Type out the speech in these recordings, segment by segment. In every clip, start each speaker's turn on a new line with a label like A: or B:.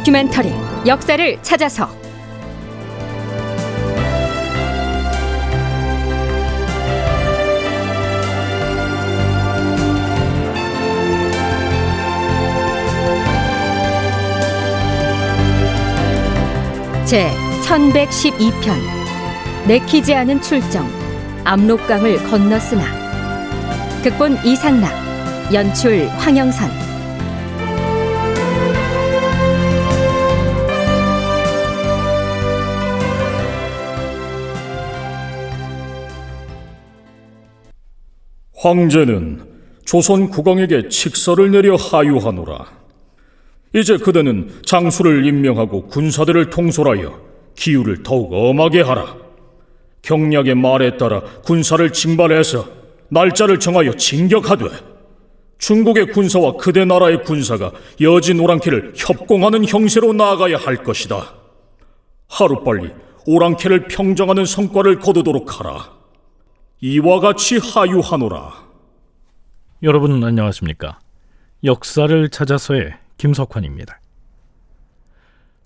A: 다큐멘터리 역사를 찾아서. 제 1112편 내키지 않은 출정 압록강을 건넜으나. 극본 이상락 연출 황영선
B: 황제는 조선 국왕에게 칙서를 내려 하유하노라. 이제 그대는 장수를 임명하고 군사들을 통솔하여 기후를 더욱 엄하게 하라. 경략의 말에 따라 군사를 징발해서 날짜를 정하여 진격하되 중국의 군사와 그대 나라의 군사가 여진 오랑캐를 협공하는 형세로 나아가야 할 것이다. 하루빨리 오랑캐를 평정하는 성과를 거두도록 하라. 이와 같이 하유하노라.
C: 여러분 안녕하십니까? 역사를 찾아서의 김석환입니다.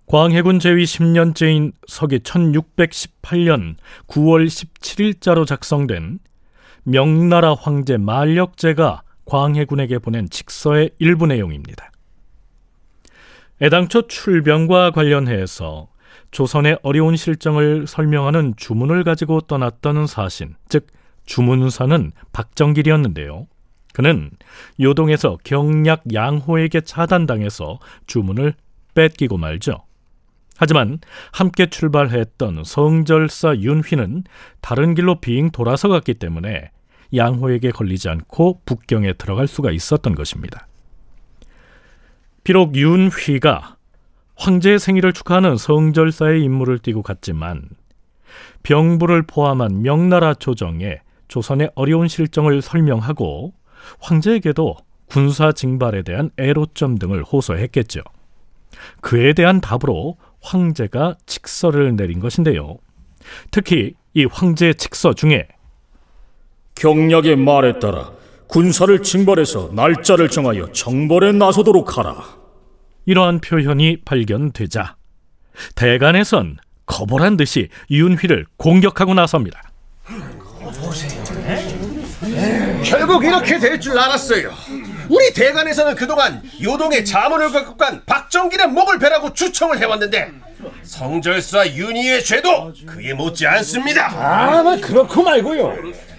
C: 광해군 제위 10년째인 서기 1618년 9월 17일자로 작성된 명나라 황제 만력제가 광해군에게 보낸 직서의 일부 내용입니다. 애당초 출병과 관련해서 조선의 어려운 실정을 설명하는 주문을 가지고 떠났던 사신, 즉 주문사는 박정길이었는데요. 그는 요동에서 경략 양호에게 차단당해서 주문을 뺏기고 말죠. 하지만 함께 출발했던 성절사 윤휘는 다른 길로 빙 돌아서 갔기 때문에 양호에게 걸리지 않고 북경에 들어갈 수가 있었던 것입니다. 비록 윤휘가 황제의 생일을 축하하는 성절사의 임무를 띠고 갔지만 병부를 포함한 명나라 조정에 조선의 어려운 실정을 설명하고 황제에게도 군사 징발에 대한 애로점 등을 호소했겠죠. 그에 대한 답으로 황제가 칙서를 내린 것인데요. 특히 이 황제의 칙서 중에
B: 경략의 말에 따라 군사를 징발해서 날짜를 정하여 정벌에 나서도록 하라.
C: 이러한 표현이 발견되자 대간에선 거벌한 듯이 윤휘를 공격하고 나섭니다.
D: 결국 이렇게 될 줄 알았어요. 우리 대관에서는 그동안 요동의 자문을 갖고 간 박정길의 목을 베라고 추청을 해왔는데 성절사 윤희의 죄도 그에 못지 않습니다.
E: 아, 뭐 그렇고 말고요.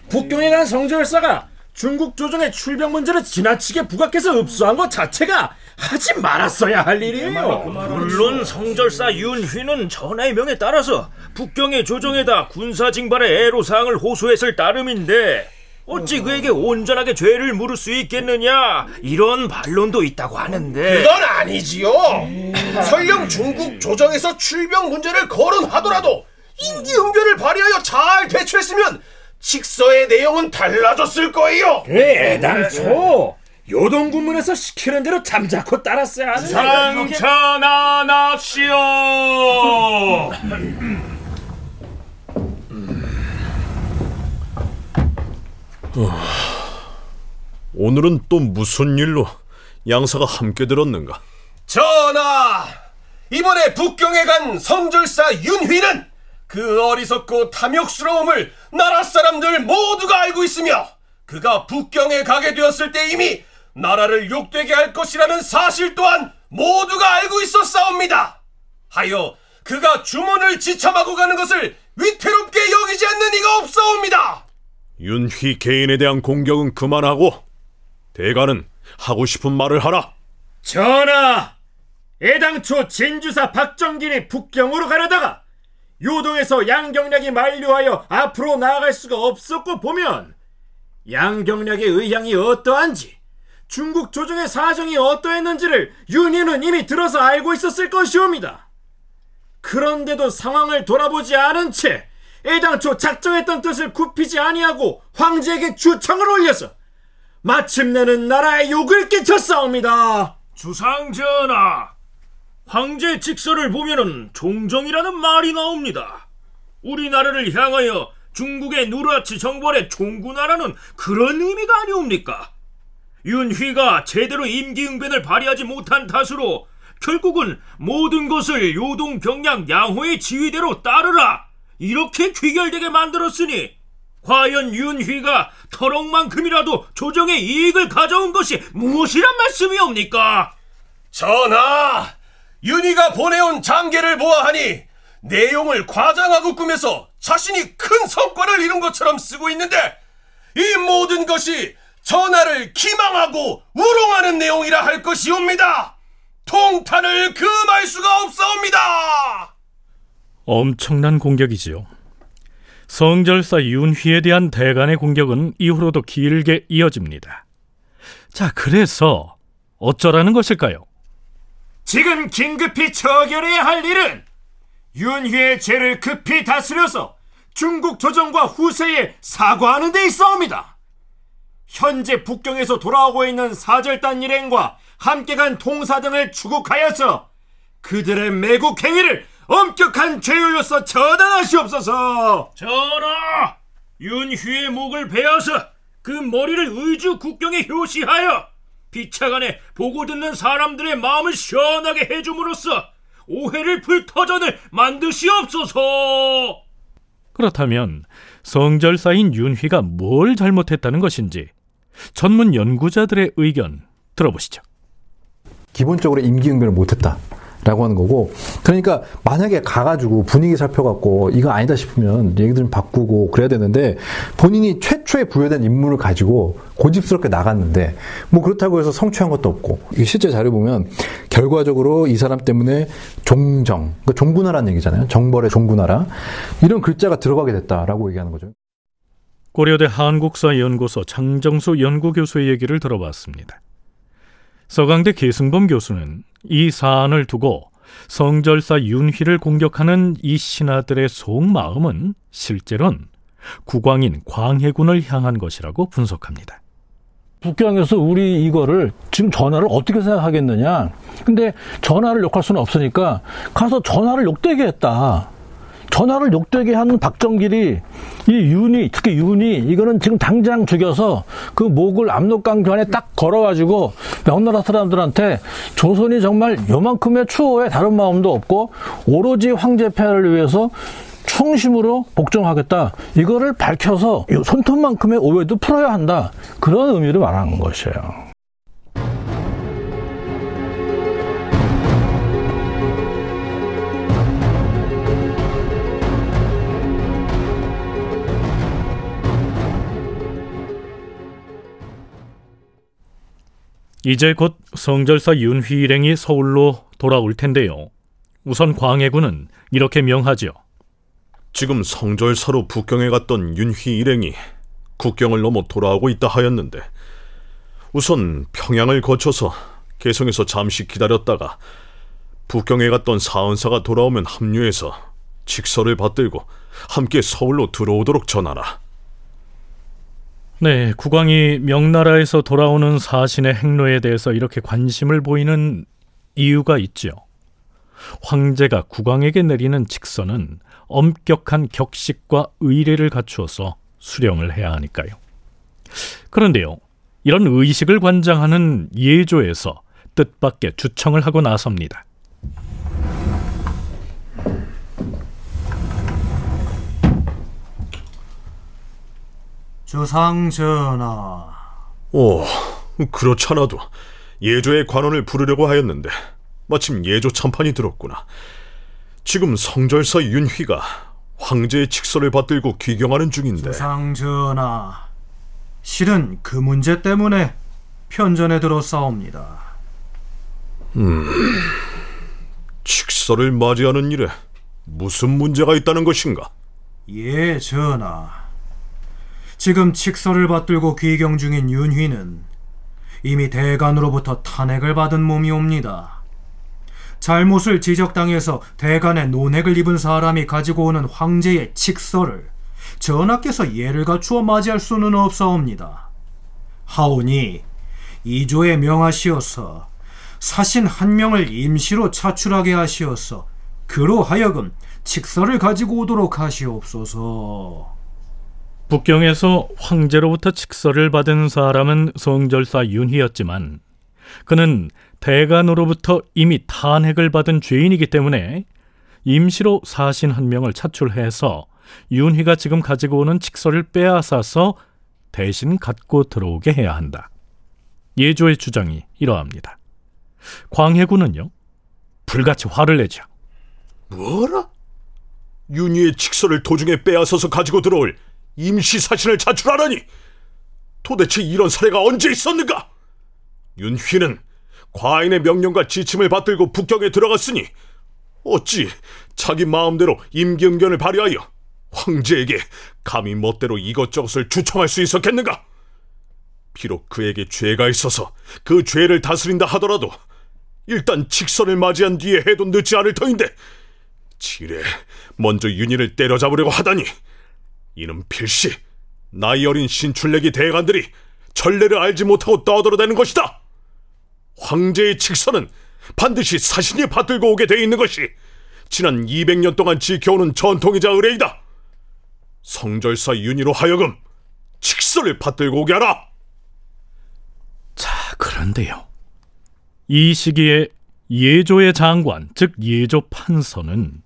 E: 북경에 간 성절사가 중국 조정의 출병 문제를 지나치게 부각해서 읍수한 것 자체가 하지 말았어야 할 일이에요.
F: 물론 성절사 윤휘는 전하의 명에 따라서 북경의 조정에다 군사 징발의 애로사항을 호소했을 따름인데 어찌 그에게 온전하게 죄를 물을 수 있겠느냐? 이런 반론도 있다고 하는데.
D: 그건 아니지요. 설령 중국 조정에서 출병 문제를 거론하더라도 임기응변을 발휘하여 잘 대처했으면 칙서의 내용은 달라졌을 거예요.
E: 그래, 애당초! 요동 군문에서 시키는 대로 잠자코 따랐어야 하는
F: 상천하납시오
G: 오늘은 또 무슨 일로 양사가 함께 들었는가?
D: 전하, 이번에 북경에 간 성절사 윤휘는 그 어리석고 탐욕스러움을 나라 사람들 모두가 알고 있으며 그가 북경에 가게 되었을 때 이미 나라를 욕되게 할 것이라는 사실 또한 모두가 알고 있었사옵니다. 하여 그가 주문을 지참하고 가는 것을 위태롭게 여기지 않는 이가 없사옵니다.
G: 윤휘 개인에 대한 공격은 그만하고 대가는 하고 싶은 말을 하라.
E: 전하, 애당초 진주사 박정길이 북경으로 가려다가 요동에서 양경략이 만류하여 앞으로 나아갈 수가 없었고 보면 양경략의 의향이 어떠한지 중국 조정의 사정이 어떠했는지를 윤희는 이미 들어서 알고 있었을 것이옵니다. 그런데도 상황을 돌아보지 않은 채 애당초 작정했던 뜻을 굽히지 아니하고 황제에게 주청을 올려서 마침내는 나라에 욕을 끼쳤사옵니다.
F: 주상 전하 황제 직서를 보면은 종정이라는 말이 나옵니다 우리나라를 향하여 중국의 누라치 정벌에 종군하라는 그런 의미가 아니옵니까 윤휘가 제대로 임기응변을 발휘하지 못한 탓으로 결국은 모든 것을 요동 병량 양호의 지휘대로 따르라 이렇게 귀결되게 만들었으니 과연 윤휘가 터럭만큼이라도 조정의 이익을 가져온 것이 무엇이란 말씀이옵니까?
D: 전하, 윤희가 보내온 장계를 보아하니 내용을 과장하고 꾸며서 자신이 큰 성과를 이룬 것처럼 쓰고 있는데 이 모든 것이 전하를 기망하고 우롱하는 내용이라 할 것이옵니다. 통탄을 금할 수가 없사옵니다.
C: 엄청난 공격이지요. 성절사 윤휘에 대한 대간의 공격은 이후로도 길게 이어집니다. 자, 그래서 어쩌라는 것일까요?
E: 지금 긴급히 처결해야 할 일은 윤희의 죄를 급히 다스려서 중국 조정과 후세에 사과하는 데 있어옵니다. 현재 북경에서 돌아오고 있는 사절단 일행과 함께 간 통사 등을 추국하여서 그들의 매국 행위를 엄격한 죄율로서 처단하시옵소서.
F: 전하, 윤휘의 목을 베어서 그 머리를 의주 국경에 효시하여 비차간에 보고 듣는 사람들의 마음을 시원하게 해줌으로써 오해를 풀 터전을 만드시옵소서.
C: 그렇다면 성절사인 윤휘가 뭘 잘못했다는 것인지 전문 연구자들의 의견 들어보시죠.
H: 기본적으로 임기응변을 못했다. 라고 하는 거고 그러니까 만약에 가가지고 분위기 살펴갖고 이거 아니다 싶으면 얘기 좀 바꾸고 그래야 되는데 본인이 최초에 부여된 임무를 가지고 고집스럽게 나갔는데 뭐 그렇다고 해서 성취한 것도 없고 이 실제 자료 보면 결과적으로 이 사람 때문에 종정 그러니까 종군하라는 얘기잖아요 정벌의 종군하라 이런 글자가 들어가게 됐다라고 얘기하는 거죠.
C: 고려대 한국사연구소 장정수 연구교수의 얘기를 들어봤습니다. 서강대 계승범 교수는 이 사안을 두고 성절사 윤희를 공격하는 이 신하들의 속마음은 실제론 국왕인 광해군을 향한 것이라고 분석합니다.
I: 북경에서 우리 이거를 지금 전화를 어떻게 생각하겠느냐. 근데 전화를 욕할 수는 없으니까 가서 전화를 욕되게 했다. 전화를 욕되게 하는 박정길이 이 윤희 특히 윤희 이거는 지금 당장 죽여서 그 목을 압록강변에 딱 걸어가지고 명나라 사람들한테 조선이 정말 요만큼의 추호에 다른 마음도 없고 오로지 황제 폐하를 위해서 충심으로 복종하겠다. 이거를 밝혀서 손톱만큼의 오해도 풀어야 한다. 그런 의미를 말하는 것이에요.
C: 이제 곧 성절사 윤휘 일행이 서울로 돌아올 텐데요. 우선 광해군은 이렇게 명하지요.
G: 지금 성절사로 북경에 갔던 윤휘 일행이 국경을 넘어 돌아오고 있다 하였는데 우선 평양을 거쳐서 개성에서 잠시 기다렸다가 북경에 갔던 사은사가 돌아오면 합류해서 직서를 받들고 함께 서울로 들어오도록 전하라.
C: 네, 국왕이 명나라에서 돌아오는 사신의 행로에 대해서 이렇게 관심을 보이는 이유가 있지요. 황제가 국왕에게 내리는 직서는 엄격한 격식과 의례를 갖추어서 수령을 해야 하니까요. 그런데요, 이런 의식을 관장하는 예조에서 뜻밖의 주청을 하고 나섭니다.
E: 주상 전하.
G: 오, 그렇잖아도 예조의 관원을 부르려고 하였는데 마침 예조 참판이 들었구나. 지금 성절사 윤휘가 황제의 직서를 받들고 귀경하는 중인데
E: 주상 전하. 실은 그 문제 때문에 편전에 들어싸웁니다.
G: 직서를 맞이하는 일에 무슨 문제가 있다는 것인가?
E: 예, 전하. 지금 칙서를 받들고 귀경 중인 윤휘는 이미 대간으로부터 탄핵을 받은 몸이옵니다. 잘못을 지적당해서 대간의 논핵을 입은 사람이 가지고 오는 황제의 칙서를 전하께서 예를 갖추어 맞이할 수는 없사옵니다. 하오니 이조에 명하시어서 사신 한 명을 임시로 차출하게 하시어서 그로 하여금 칙서를 가지고 오도록 하시옵소서.
C: 북경에서 황제로부터 직서를 받은 사람은 성절사 윤희였지만 그는 대간으로부터 이미 탄핵을 받은 죄인이기 때문에 임시로 사신 한 명을 차출해서 윤희가 지금 가지고 오는 칙서를 빼앗아서 대신 갖고 들어오게 해야 한다. 예조의 주장이 이러합니다. 광해군은요, 불같이 화를 내죠.
G: 뭐라? 윤희의 칙서를 도중에 빼앗아서 가지고 들어올 임시 사신을 자출하라니! 도대체 이런 사례가 언제 있었는가? 윤희는 과인의 명령과 지침을 받들고 북경에 들어갔으니 어찌 자기 마음대로 임기응변을 발휘하여 황제에게 감히 멋대로 이것저것을 주청할 수 있었겠는가? 비록 그에게 죄가 있어서 그 죄를 다스린다 하더라도 일단 직선을 맞이한 뒤에 해도 늦지 않을 터인데 지레 먼저 윤희를 때려잡으려고 하다니 이는 필시 나이 어린 신출내기 대관들이 전례를 알지 못하고 떠들어대는 것이다. 황제의 직선은 반드시 사신이 받들고 오게 돼 있는 것이 지난 200년 동안 지켜오는 전통이자 의례이다. 성절사 윤희로 하여금 직선을 받들고 오게 하라.
C: 자, 그런데요. 이 시기에 예조의 장관, 즉 예조 판서는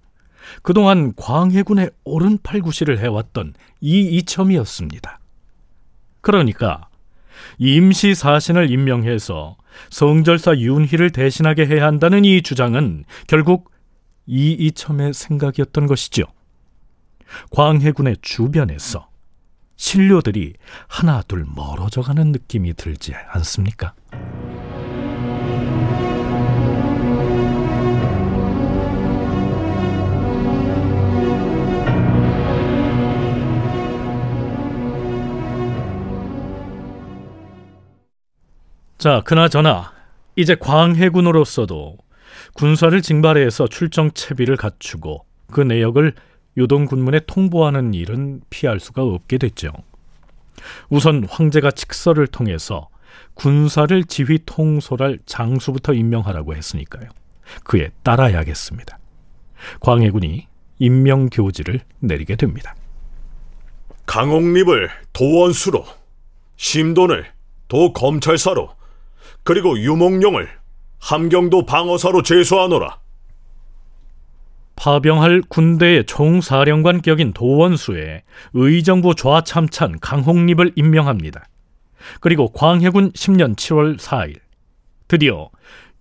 C: 그동안 광해군의 오른팔구시를 해왔던 이 이첨이었습니다. 그러니까 임시 사신을 임명해서 성절사 윤희를 대신하게 해야 한다는 이 주장은 결국 이 이첨의 생각이었던 것이죠. 광해군의 주변에서 신료들이 하나둘 멀어져가는 느낌이 들지 않습니까? 자, 그나저나 이제 광해군으로서도 군사를 징발해서 출정 채비를 갖추고 그 내역을 요동 군문에 통보하는 일은 피할 수가 없게 됐죠. 우선 황제가 칙서를 통해서 군사를 지휘 통솔할 장수부터 임명하라고 했으니까요. 그에 따라야겠습니다. 광해군이 임명 교지를 내리게 됩니다.
G: 강옥립을 도원수로, 심돈을 도검찰사로, 그리고 유목룡을 함경도 방어사로 제소하노라.
C: 파병할 군대의 총사령관 격인 도원수에 의정부 좌참찬 강홍립을 임명합니다. 그리고 광해군 10년 7월 4일 드디어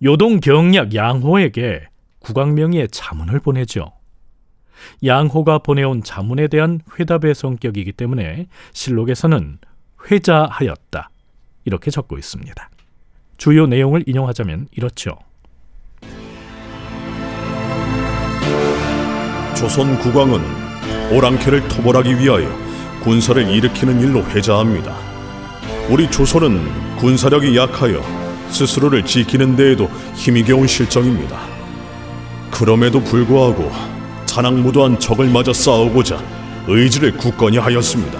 C: 요동 경략 양호에게 국왕명의의 자문을 보내죠. 양호가 보내온 자문에 대한 회답의 성격이기 때문에 실록에서는 회자하였다 이렇게 적고 있습니다. 주요 내용을 인용하자면 이렇죠.
G: 조선 국왕은 오랑캐를 토벌하기 위하여 군사를 일으키는 일로 회자합니다. 우리 조선은 군사력이 약하여 스스로를 지키는 데에도 힘이 겨운 실정입니다. 그럼에도 불구하고 잔악무도한 적을 맞아 싸우고자 의지를 굳건히 하였습니다.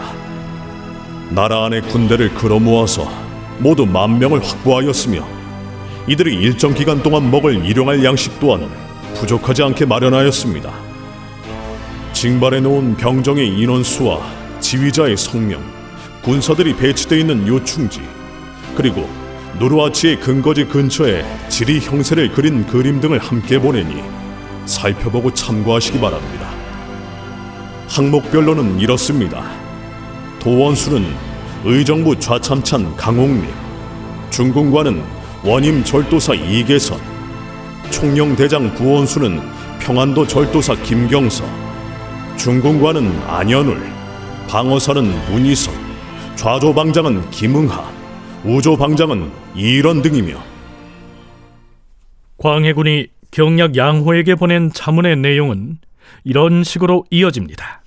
G: 나라 안의 군대를 끌어모아서 모두 만 명을 확보하였으며 이들이 일정 기간 동안 먹을 일용할 양식 또한 부족하지 않게 마련하였습니다. 징발해 놓은 병정의 인원수와 지휘자의 성명, 군사들이 배치되어 있는 요충지, 그리고 노르와치의 근거지 근처에 지리 형세를 그린 그림 등을 함께 보내니 살펴보고 참고하시기 바랍니다. 항목별로는 이렇습니다. 도원수는 의정부 좌참찬 강홍립, 중군관은 원임 절도사 이계선, 총령대장 구원수는 평안도 절도사 김경서, 중군관은 안현울, 방어사는 문희선, 좌조방장은 김응하, 우조방장은 이런 등이며
C: 광해군이 경략 양호에게 보낸 자문의 내용은 이런 식으로 이어집니다.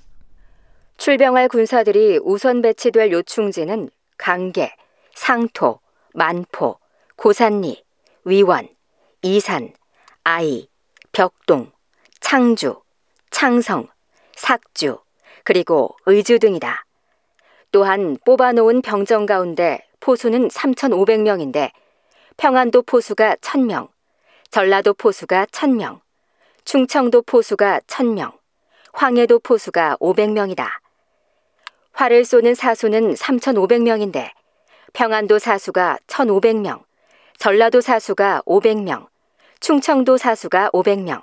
A: 출병할 군사들이 우선 배치될 요충지는 강계, 상토, 만포, 고산리, 위원, 이산, 아이, 벽동, 창주, 창성, 삭주, 그리고 의주 등이다. 또한 뽑아놓은 병정 가운데 포수는 3,500명인데 평안도 포수가 1,000명, 전라도 포수가 1,000명, 충청도 포수가 1,000명, 황해도 포수가 500명이다. 활을 쏘는 사수는 3,500명인데 평안도 사수가 1,500명, 전라도 사수가 500명, 충청도 사수가 500명,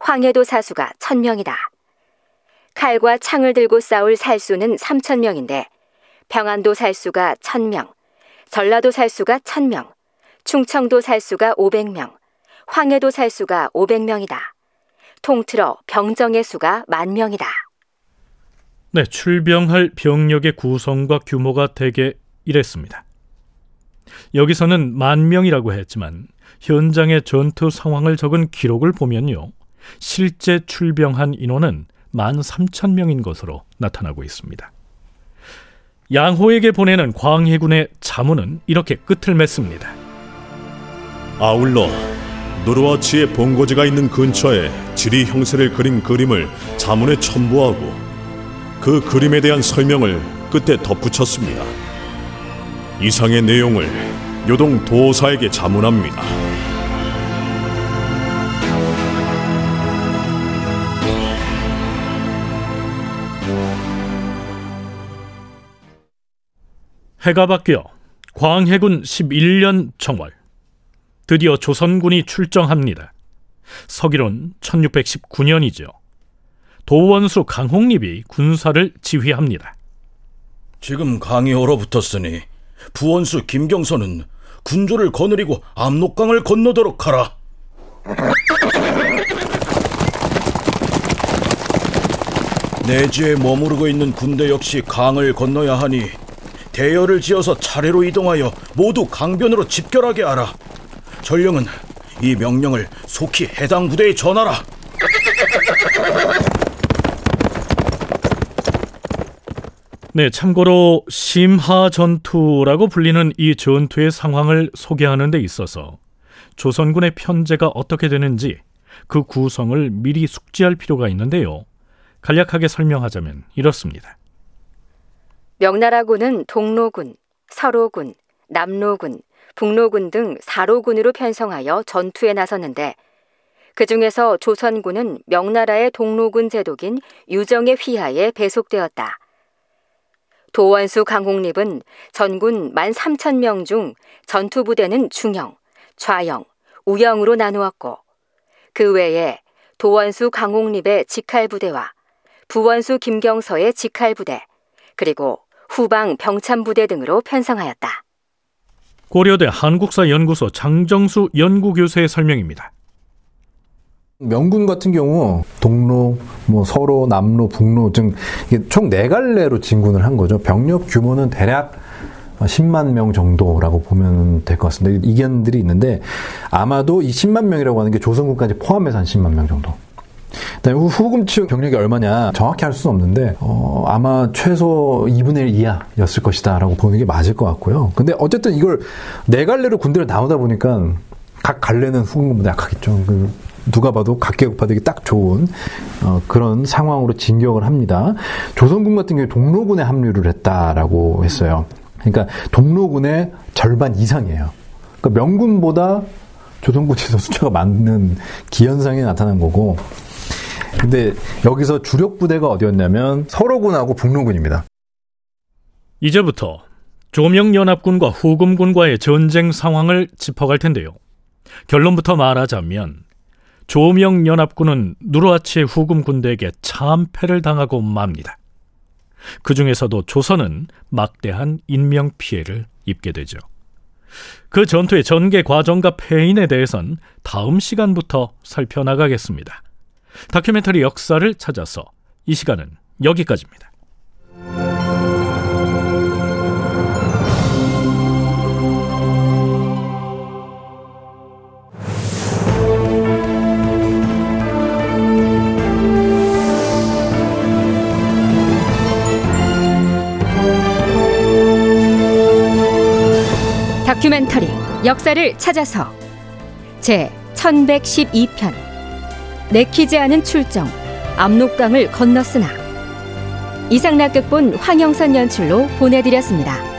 A: 황해도 사수가 1000명이다. 칼과 창을 들고 싸울 살수는 3,000명인데 평안도 살수가 1,000명, 전라도 살수가 1,000명, 충청도 살수가 500명, 황해도 살수가 500명이다. 통틀어 병정의 수가 만 명이다.
C: 네, 출병할 병력의 구성과 규모가 대개 이랬습니다. 여기서는 만 명이라고 했지만 현장의 전투 상황을 적은 기록을 보면요. 실제 출병한 인원은 만 삼천 명인 것으로 나타나고 있습니다. 양호에게 보내는 광해군의 자문은 이렇게 끝을 맺습니다.
G: 아울러 노르와치의 본고지가 있는 근처에 지리 형세를 그린 그림을 자문에 첨부하고 그 그림에 대한 설명을 끝에 덧붙였습니다. 이상의 내용을 요동 도사에게 자문합니다.
C: 해가 바뀌어 광해군 11년 정월 드디어 조선군이 출정합니다. 서기론 1619년이죠. 도원수 강홍립이 군사를 지휘합니다.
J: 지금 강이 얼어붙었으니 부원수 김경선은 군조를 거느리고 압록강을 건너도록 하라. 내지에 머무르고 있는 군대 역시 강을 건너야 하니 대열을 지어서 차례로 이동하여 모두 강변으로 집결하게 하라. 전령은 이 명령을 속히 해당 부대에 전하라.
C: 네, 참고로 심하 전투라고 불리는 이 전투의 상황을 소개하는 데 있어서 조선군의 편제가 어떻게 되는지 그 구성을 미리 숙지할 필요가 있는데요. 간략하게 설명하자면 이렇습니다.
A: 명나라군은 동로군, 서로군, 남로군, 북로군 등 4로군으로 편성하여 전투에 나섰는데 그 중에서 조선군은 명나라의 동로군 제독인 유정의 휘하에 배속되었다. 도원수 강홍립은 전군 13,000명 중 전투부대는 중형, 좌형, 우형으로 나누었고 그 외에 도원수 강홍립의 직할부대와 부원수 김경서의 직할부대 그리고 후방 병참부대 등으로 편성하였다.
C: 고려대 한국사연구소 장정수 연구교수의 설명입니다.
H: 명군 같은 경우 동로, 뭐 서로, 남로, 북로 등총 네 갈래로 진군을 한 거죠. 병력 규모는 대략 10만 명 정도라고 보면 될 것 같습니다. 이견들이 있는데 아마도 이 10만 명이라고 하는 게 조선군까지 포함해서 한 10만 명 정도. 그다음에 후금치 병력이 얼마냐 정확히 할 수는 없는데 어, 아마 최소 2분의 1 이하였을 것이다라고 보는 게 맞을 것 같고요. 근데 어쨌든 이걸 네 갈래로 군대를 나오다 보니까 각 갈래는 후금군보다 약하겠죠. 그 누가 봐도 각계국파되기 딱 좋은 어, 그런 상황으로 진격을 합니다. 조선군 같은 경우에 동로군에 합류를 했다라고 했어요. 그러니까 동로군의 절반 이상이에요. 그러니까 명군보다 조선군에서 숫자가 많은 기현상이 나타난 거고 근데 여기서 주력 부대가 어디였냐면 서로군하고 북로군입니다.
C: 이제부터 조명연합군과 후금군과의 전쟁 상황을 짚어갈 텐데요. 결론부터 말하자면 조명 연합군은 누르하치의 후금 군대에게 참패를 당하고 맙니다. 그 중에서도 조선은 막대한 인명 피해를 입게 되죠. 그 전투의 전개 과정과 패인에 대해선 다음 시간부터 살펴나가겠습니다. 다큐멘터리 역사를 찾아서 이 시간은 여기까지입니다.
A: 역사를 찾아서 제 1112편 내키지 않은 출정 압록강을 건넜으나 이상락극본 황영선 연출로 보내드렸습니다.